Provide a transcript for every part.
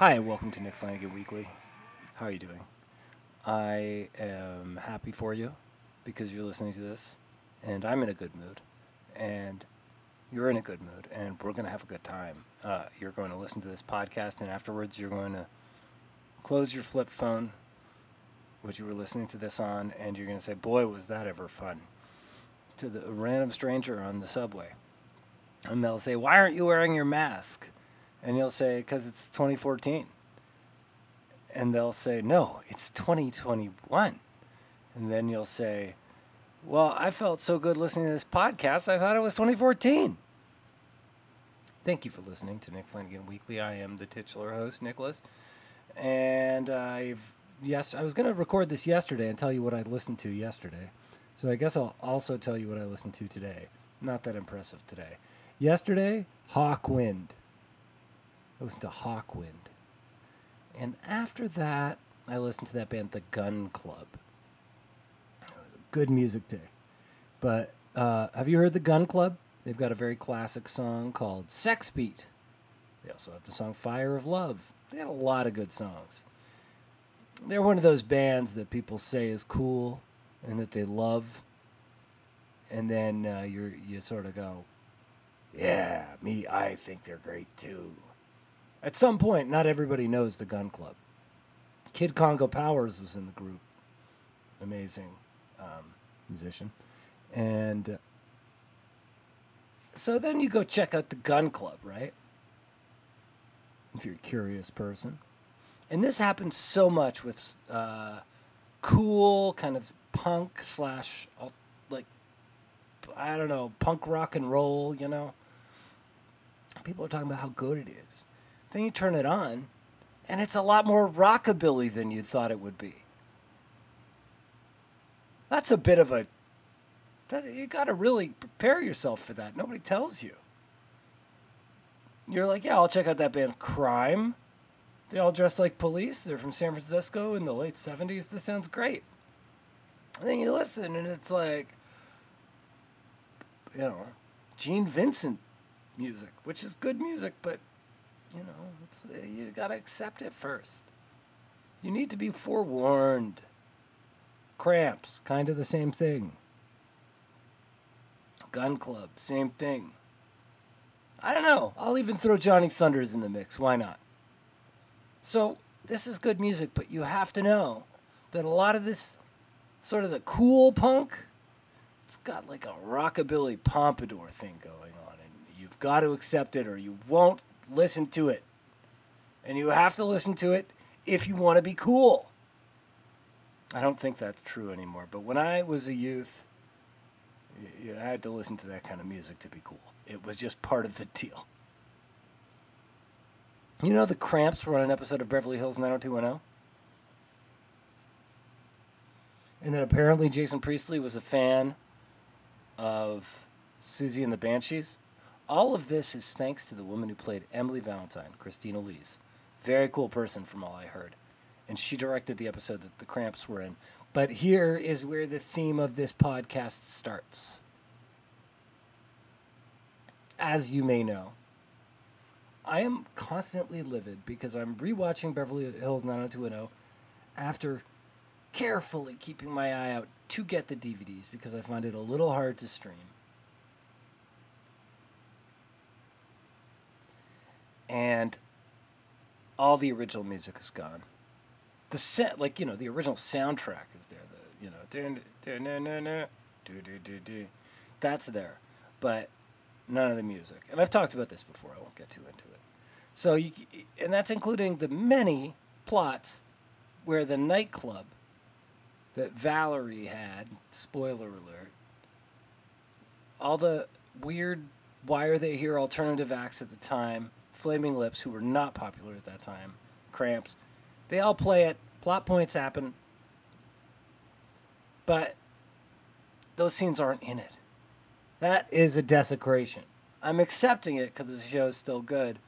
Hi, and welcome to Nick Flanagan Weekly. How are you doing? I am happy for you because you're listening to this, and I'm in a good mood, and you're in a good mood, and we're going to have a good time. Uh, you're going to listen to this podcast, and afterwards, you're going to close your flip phone, which you were listening to this on, and you're going to say, Boy, was that ever fun, to the random stranger on the subway. And they'll say, Why aren't you wearing your mask? And you'll say, Because it's 2014. And they'll say, No, it's 2021. And then you'll say, Well, I felt so good listening to this podcast, I thought it was 2014. Thank you for listening to Nick Flanagan Weekly. I am the titular host, Nicholas. And I've, yes, I was going to record this yesterday and tell you what I listened to yesterday. So I guess I'll also tell you what I listened to today. Not that impressive today. Yesterday, Hawkwind. I listened to Hawkwind. And after that, I listened to that band, The Gun Club. Good music day. But uh, have you heard The Gun Club? They've got a very classic song called Sex Beat. They also have the song Fire of Love. They got a lot of good songs. They're one of those bands that people say is cool and that they love. And then uh, you you sort of go, yeah, me, I think they're great too. At some point, not everybody knows the Gun Club. Kid Congo Powers was in the group. Amazing um, musician. And uh, so then you go check out the Gun Club, right? If you're a curious person. And this happens so much with uh, cool kind of punk slash, like, I don't know, punk rock and roll, you know? People are talking about how good it is. Then you turn it on, and it's a lot more rockabilly than you thought it would be. That's a bit of a. That, you got to really prepare yourself for that. Nobody tells you. You're like, yeah, I'll check out that band Crime. They all dress like police. They're from San Francisco in the late 70s. This sounds great. And then you listen, and it's like, you know, Gene Vincent music, which is good music, but you know, you gotta accept it first. You need to be forewarned. Cramps, kind of the same thing. Gun Club, same thing. I don't know. I'll even throw Johnny Thunders in the mix. Why not? So, this is good music, but you have to know that a lot of this sort of the cool punk, it's got like a rockabilly pompadour thing going on, and you've got to accept it or you won't listen to it. And you have to listen to it if you want to be cool. I don't think that's true anymore, but when I was a youth, I had to listen to that kind of music to be cool. It was just part of the deal. You know, the Cramps were on an episode of Beverly Hills 90210? And then apparently Jason Priestley was a fan of Siouxsie and the Banshees. All of this is thanks to the woman who played Emily Valentine, Christine Elise. Very cool person from all I heard. And she directed the episode that the Cramps were in. But here is where the theme of this podcast starts. As you may know, I am constantly livid because I'm rewatching Beverly Hills 90210 after carefully keeping my eye out to get the DVDs because I find it a little hard to stream. And all the original music is gone. The set, like you know, the original soundtrack is there. The you know, that's there, but none of the music. And I've talked about this before. I won't get too into it. So you, and that's including the many plots where the nightclub that Valerie had, spoiler alert, all the weird why are they here alternative acts at the time, Flaming Lips, who were not popular at that time, Cramps, they all play it, plot points happen, but those scenes aren't in it. That is a desecration. I'm accepting it because the show's still good,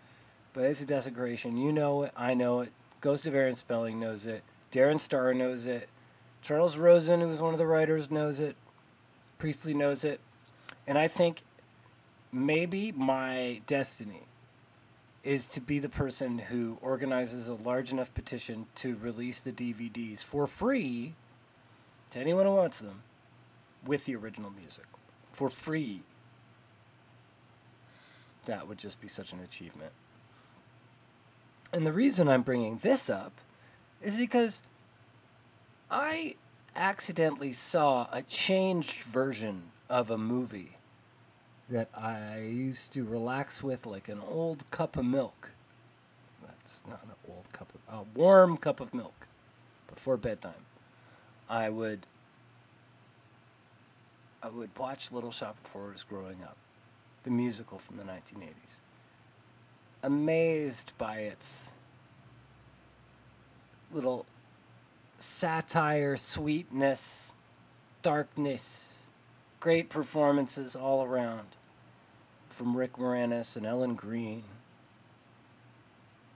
but it's a desecration. You know it, I know it. Ghost of Aaron Spelling knows it. Darren Star knows it. Charles Rosin, who was one of the writers, knows it. Priestley knows it. And I think maybe my destiny is to be the person who organizes a large enough petition to release the DVDs for free to anyone who wants them with the original music for free. That would just be such an achievement. And the reason I'm bringing this up is because I accidentally saw a changed version of a movie that I used to relax with like an old cup of milk. That's not an old cup of a warm cup of milk before bedtime. I would I would watch Little Shop of Horrors growing up, the musical from the 1980s. Amazed by its little satire, sweetness, darkness, great performances all around from Rick Moranis and Ellen Greene.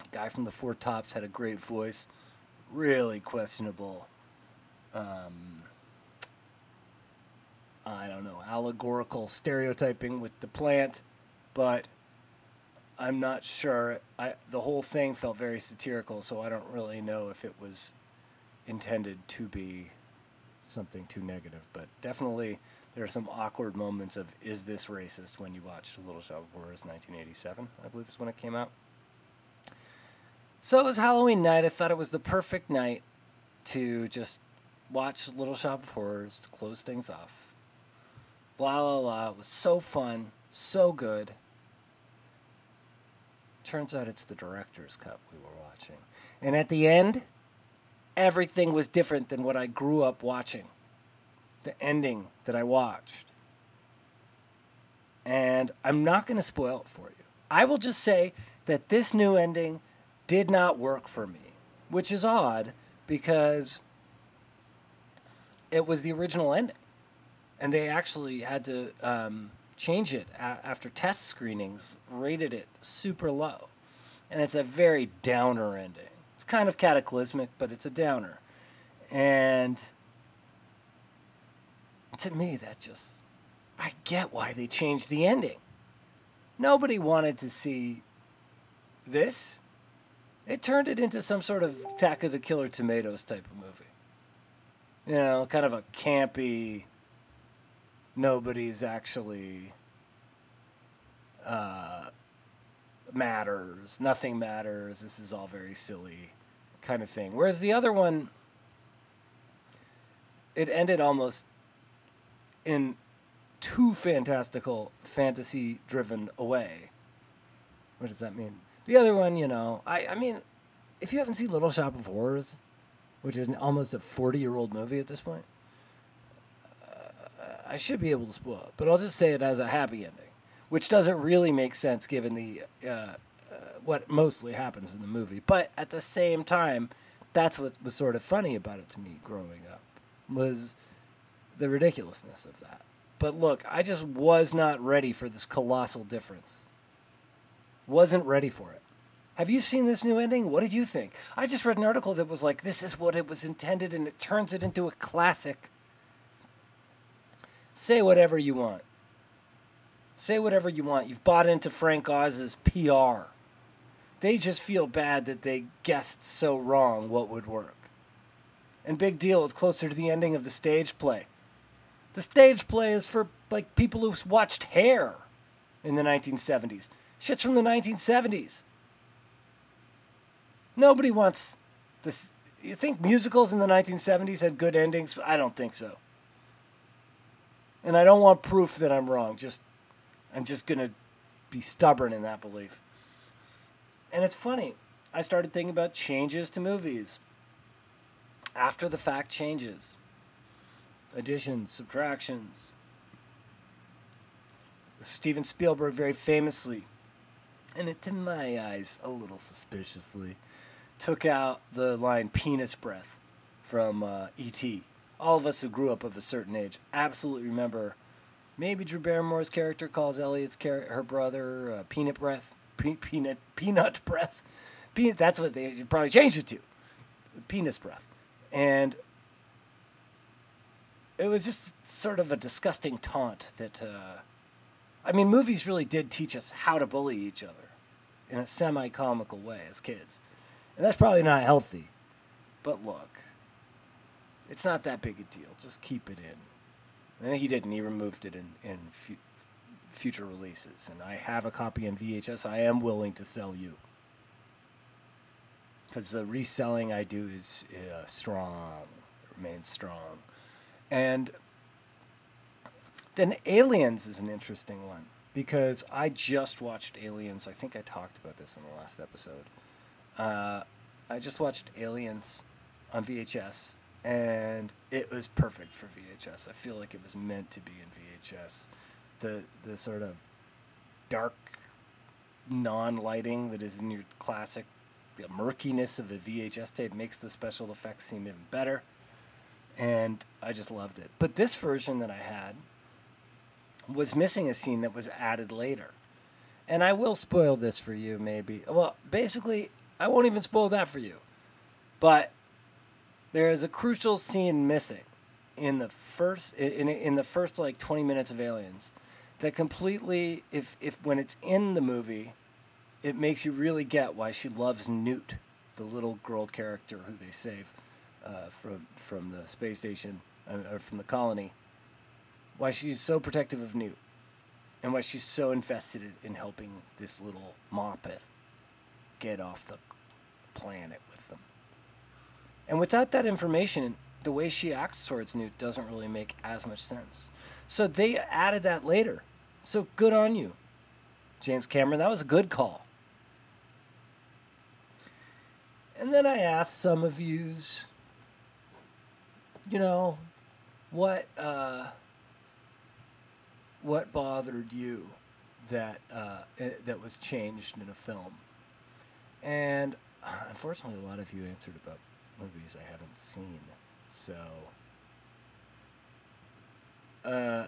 The guy from the Four Tops had a great voice, really questionable. Um, I don't know, allegorical stereotyping with the plant, but I'm not sure. I the whole thing felt very satirical, so I don't really know if it was intended to be something too negative, but definitely there are some awkward moments of is this racist when you watch Little Shop of Horrors 1987, I believe is when it came out. So it was Halloween night. I thought it was the perfect night to just watch Little Shop of Horrors to close things off. Blah, blah, blah. It was so fun, so good. Turns out it's the director's cut we were watching. And at the end, everything was different than what I grew up watching. The ending that I watched. And I'm not going to spoil it for you. I will just say that this new ending did not work for me, which is odd because it was the original ending. And they actually had to um, change it a- after test screenings, rated it super low. And it's a very downer ending. It's kind of cataclysmic, but it's a downer. And to me, that just, I get why they changed the ending. Nobody wanted to see this. It turned it into some sort of Attack of the Killer Tomatoes type of movie. You know, kind of a campy, nobody's actually uh, matters, nothing matters, this is all very silly kind of thing. Whereas the other one, it ended almost in too fantastical, fantasy driven away. What does that mean? The other one, you know, I, I mean, if you haven't seen Little Shop of Horrors, which is an, almost a 40 year old movie at this point, uh, I should be able to spoil it, but I'll just say it as a happy ending, which doesn't really make sense given the uh, uh, what mostly happens in the movie. But at the same time, that's what was sort of funny about it to me growing up was the ridiculousness of that. But look, I just was not ready for this colossal difference. Wasn't ready for it. Have you seen this new ending? What did you think? I just read an article that was like, this is what it was intended, and it turns it into a classic. Say whatever you want. Say whatever you want. You've bought into Frank Oz's PR. They just feel bad that they guessed so wrong what would work. And big deal, it's closer to the ending of the stage play. The stage play is for like people who watched Hair in the 1970s. Shit's from the 1970s. Nobody wants this. You think musicals in the 1970s had good endings? I don't think so. And I don't want proof that I'm wrong. Just I'm just going to be stubborn in that belief. And it's funny. I started thinking about changes to movies. After the fact changes. Additions, subtractions. Steven Spielberg very famously, and it to my eyes a little suspiciously, took out the line penis breath from uh, E.T. All of us who grew up of a certain age absolutely remember maybe Drew Barrymore's character calls Elliot's char- her brother uh, peanut breath, Pe- peanut peanut breath. Pe- that's what they probably changed it to, penis breath, and it was just sort of a disgusting taunt that. Uh, I mean, movies really did teach us how to bully each other. in a semi comical way as kids. And that's probably not healthy. But look, it's not that big a deal. Just keep it in. And he didn't. He removed it in, in fu- future releases. And I have a copy in VHS I am willing to sell you. Because the reselling I do is uh, strong, remains strong. And then Aliens is an interesting one because I just watched Aliens. I think I talked about this in the last episode. Uh, I just watched Aliens on VHS, and it was perfect for VHS. I feel like it was meant to be in VHS. The the sort of dark non-lighting that is in your classic the murkiness of a VHS tape makes the special effects seem even better. And I just loved it. But this version that I had was missing a scene that was added later. And I will spoil this for you, maybe. Well, basically, I won't even spoil that for you. But there is a crucial scene missing in the first in, in the first like 20 minutes of Aliens that completely if if when it's in the movie it makes you really get why she loves Newt, the little girl character who they save uh, from from the space station uh, or from the colony. Why she's so protective of Newt, and why she's so invested in helping this little Moppet get off the planet with them. And without that information, the way she acts towards Newt doesn't really make as much sense. So they added that later. So good on you, James Cameron. That was a good call. And then I asked some of yous, you know, what uh, what bothered you that uh, that was changed in a film? And uh, unfortunately, a lot of you answered about movies I haven't seen. So, uh,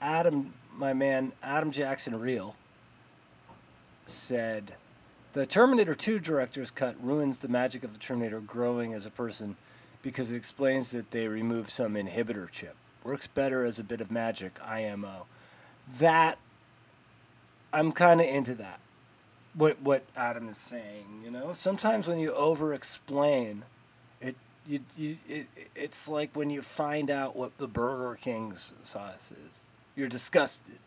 Adam, my man, Adam Jackson Real said the Terminator 2 director's cut ruins the magic of the Terminator growing as a person because it explains that they remove some inhibitor chip. Works better as a bit of magic, IMO. That, I'm kind of into that. What, what Adam is saying, you know? Sometimes when you over explain, it, you, you, it, it's like when you find out what the Burger King's sauce is. You're disgusted.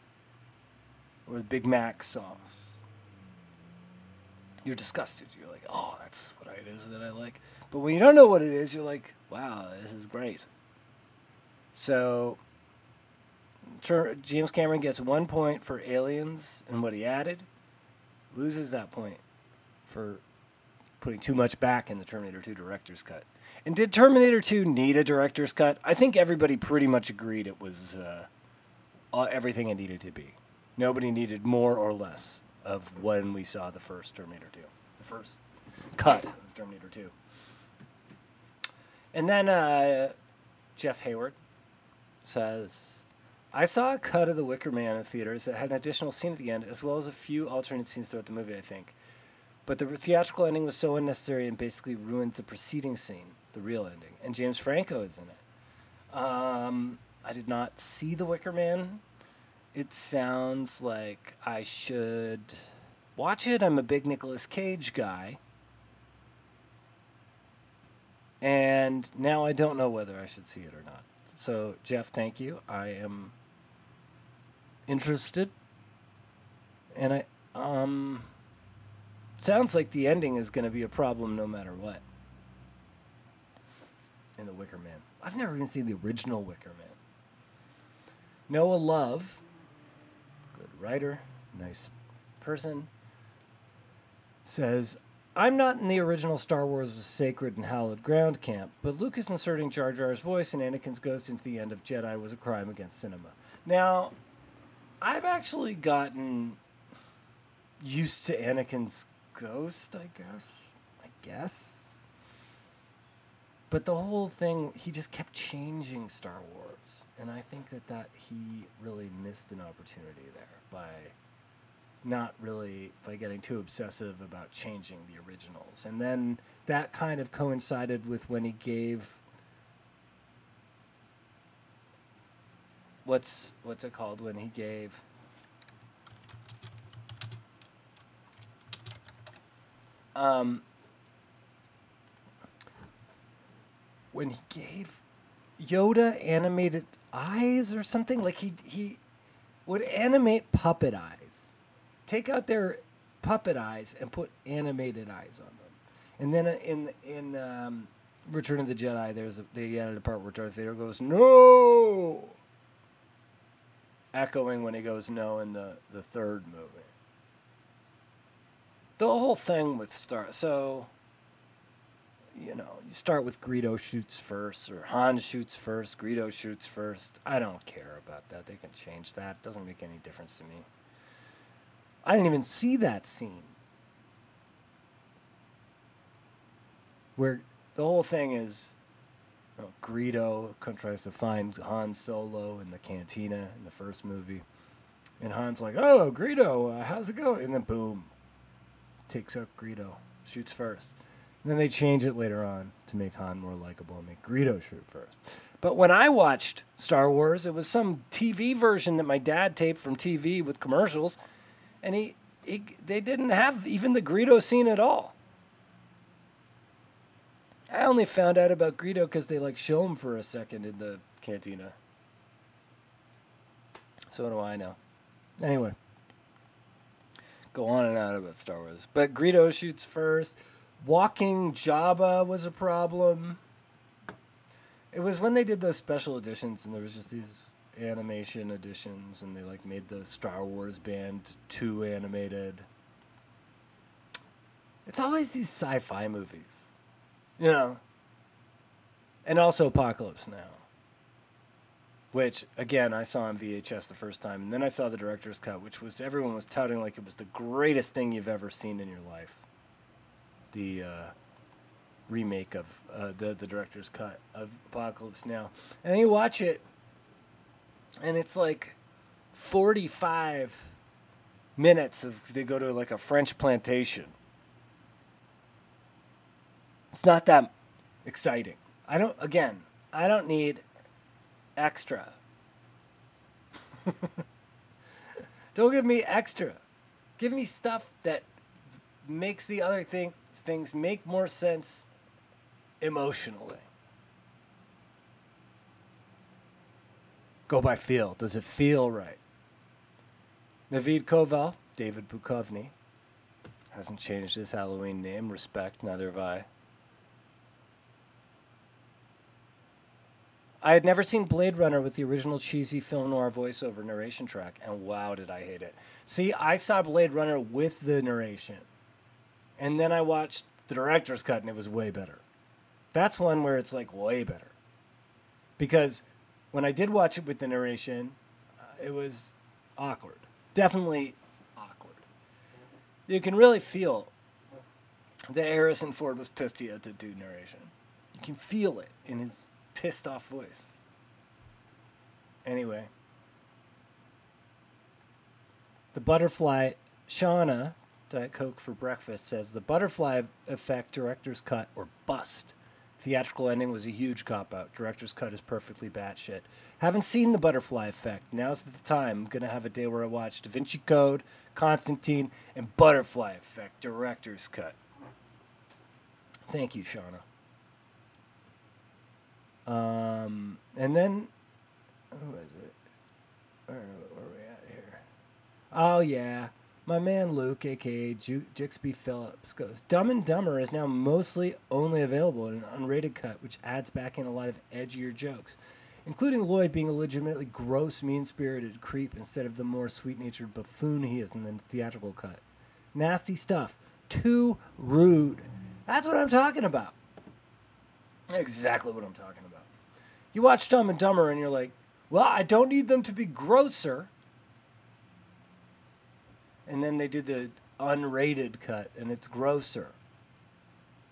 Or the Big Mac sauce you're disgusted. You're like, oh, that's what it is that I like. But when you don't know what it is, you're like, wow, this is great. So James Cameron gets one point for Aliens and what he added, loses that point for putting too much back in the Terminator 2 director's cut. And did Terminator 2 need a director's cut? I think everybody pretty much agreed it was uh, everything it needed to be. Nobody needed more or less of when we saw the first Terminator 2, the first cut of Terminator 2. And then uh, Jeff Hayward says, I saw a cut of The Wicker Man in theaters that had an additional scene at the end, as well as a few alternate scenes throughout the movie, I think. But the theatrical ending was so unnecessary and basically ruined the preceding scene, the real ending. And James Franco is in it. Um, I did not see The Wicker Man it sounds like I should watch it. I'm a big Nicolas Cage guy. And now I don't know whether I should see it or not. So, Jeff, thank you. I am interested. And I um sounds like the ending is going to be a problem no matter what. In The Wicker Man. I've never even seen the original Wicker Man. Noah Love good writer, nice person, says, I'm not in the original Star Wars was Sacred and Hallowed Ground camp, but Lucas inserting Jar Jar's voice and Anakin's ghost into the end of Jedi was a crime against cinema. Now, I've actually gotten used to Anakin's ghost, I guess. I guess. But the whole thing, he just kept changing Star Wars. And I think that, that he really missed an opportunity there by not really by getting too obsessive about changing the originals. And then that kind of coincided with when he gave what's what's it called when he gave Um, when he gave Yoda animated eyes or something, like he he would animate puppet eyes, take out their puppet eyes and put animated eyes on them, and then in in um, Return of the Jedi, there's a, they added a part where Darth Vader goes no, echoing when he goes no in the the third movie. The whole thing with Star so you know, you start with Greedo shoots first, or Han shoots first, Greedo shoots first. I don't care about that. They can change that. It doesn't make any difference to me. I didn't even see that scene. Where the whole thing is you know, Greedo tries to find Han Solo in the cantina in the first movie. And Han's like, oh, Greedo, uh, how's it going? And then boom, takes out Greedo, shoots first. And then they change it later on to make Han more likable and make Greedo shoot first. But when I watched Star Wars, it was some TV version that my dad taped from TV with commercials, and he, he they didn't have even the Greedo scene at all. I only found out about Greedo because they like show him for a second in the cantina. So what do I know? Anyway, go on and on about Star Wars. But Greedo shoots first. Walking Jabba was a problem. It was when they did those special editions and there was just these animation editions and they like made the Star Wars band too animated. It's always these sci-fi movies. You know. And also Apocalypse Now. Which again I saw on VHS the first time and then I saw the director's cut which was everyone was touting like it was the greatest thing you've ever seen in your life the uh, remake of uh, the the director's cut of Apocalypse Now, and you watch it, and it's like forty five minutes of they go to like a French plantation. It's not that exciting. I don't. Again, I don't need extra. don't give me extra. Give me stuff that makes the other thing things make more sense emotionally. Go by feel. Does it feel right? Navid Koval, David Bukovny, hasn't changed his Halloween name. Respect, neither have I. I had never seen Blade Runner with the original cheesy film noir voiceover narration track, and wow, did I hate it. See, I saw Blade Runner with the narration. And then I watched the director's cut and it was way better. That's one where it's like way better. Because when I did watch it with the narration, uh, it was awkward. Definitely awkward. You can really feel that Harrison Ford was pissed he had to do narration. You can feel it in his pissed off voice. Anyway, the butterfly, Shauna, Diet Coke for breakfast says the butterfly effect director's cut or bust. Theatrical ending was a huge cop out. Director's cut is perfectly batshit. Haven't seen the butterfly effect. Now's the time. I'm gonna have a day where I watch Da Vinci Code, Constantine, and Butterfly Effect director's cut. Thank you, Shauna. Um, and then, who is it? Where, where are we at here? Oh yeah, my man Luke, aka Ju- Jixby Phillips, goes Dumb and Dumber is now mostly only available in an unrated cut, which adds back in a lot of edgier jokes, including Lloyd being a legitimately gross, mean spirited creep instead of the more sweet natured buffoon he is in the theatrical cut. Nasty stuff. Too rude. That's what I'm talking about. Exactly what I'm talking about. You watch Dumb and Dumber and you're like, well, I don't need them to be grosser and then they do the unrated cut, and it's grosser.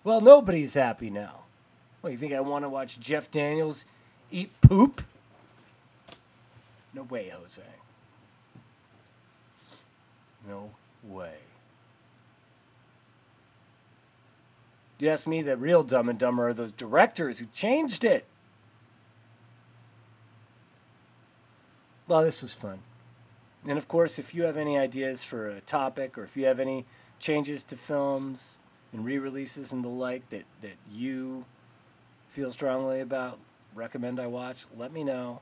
Well, nobody's happy now. Well, you think I want to watch Jeff Daniels eat poop? No way, Jose. No way. You ask me, the real Dumb and Dumber are those directors who changed it. Well, this was fun. And of course, if you have any ideas for a topic or if you have any changes to films, and re-releases and the like that, that you feel strongly about, recommend I watch, let me know.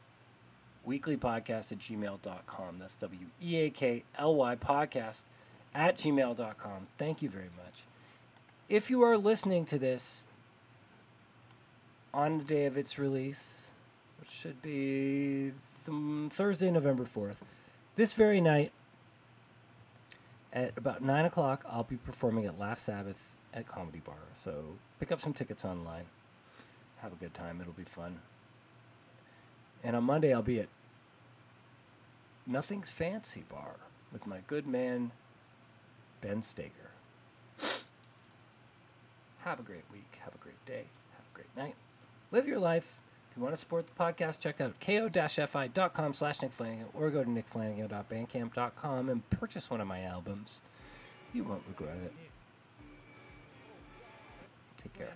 Weeklypodcast at gmail.com. That's W E A K L Y podcast at gmail.com. Thank you very much. If you are listening to this on the day of its release, which should be th- Thursday, November 4th, this very night at about 9 o'clock, I'll be performing at Laugh Sabbath at Comedy Bar. So pick up some tickets online. Have a good time. It'll be fun. And on Monday, I'll be at Nothing's Fancy Bar with my good man, Ben Stager. Have a great week. Have a great day. Have a great night. Live your life. If you want to support the podcast, check out ko-fi.com slash Nick Flanagan or go to nickflanagan.bandcamp.com and purchase one of my albums. You won't regret it. Take care.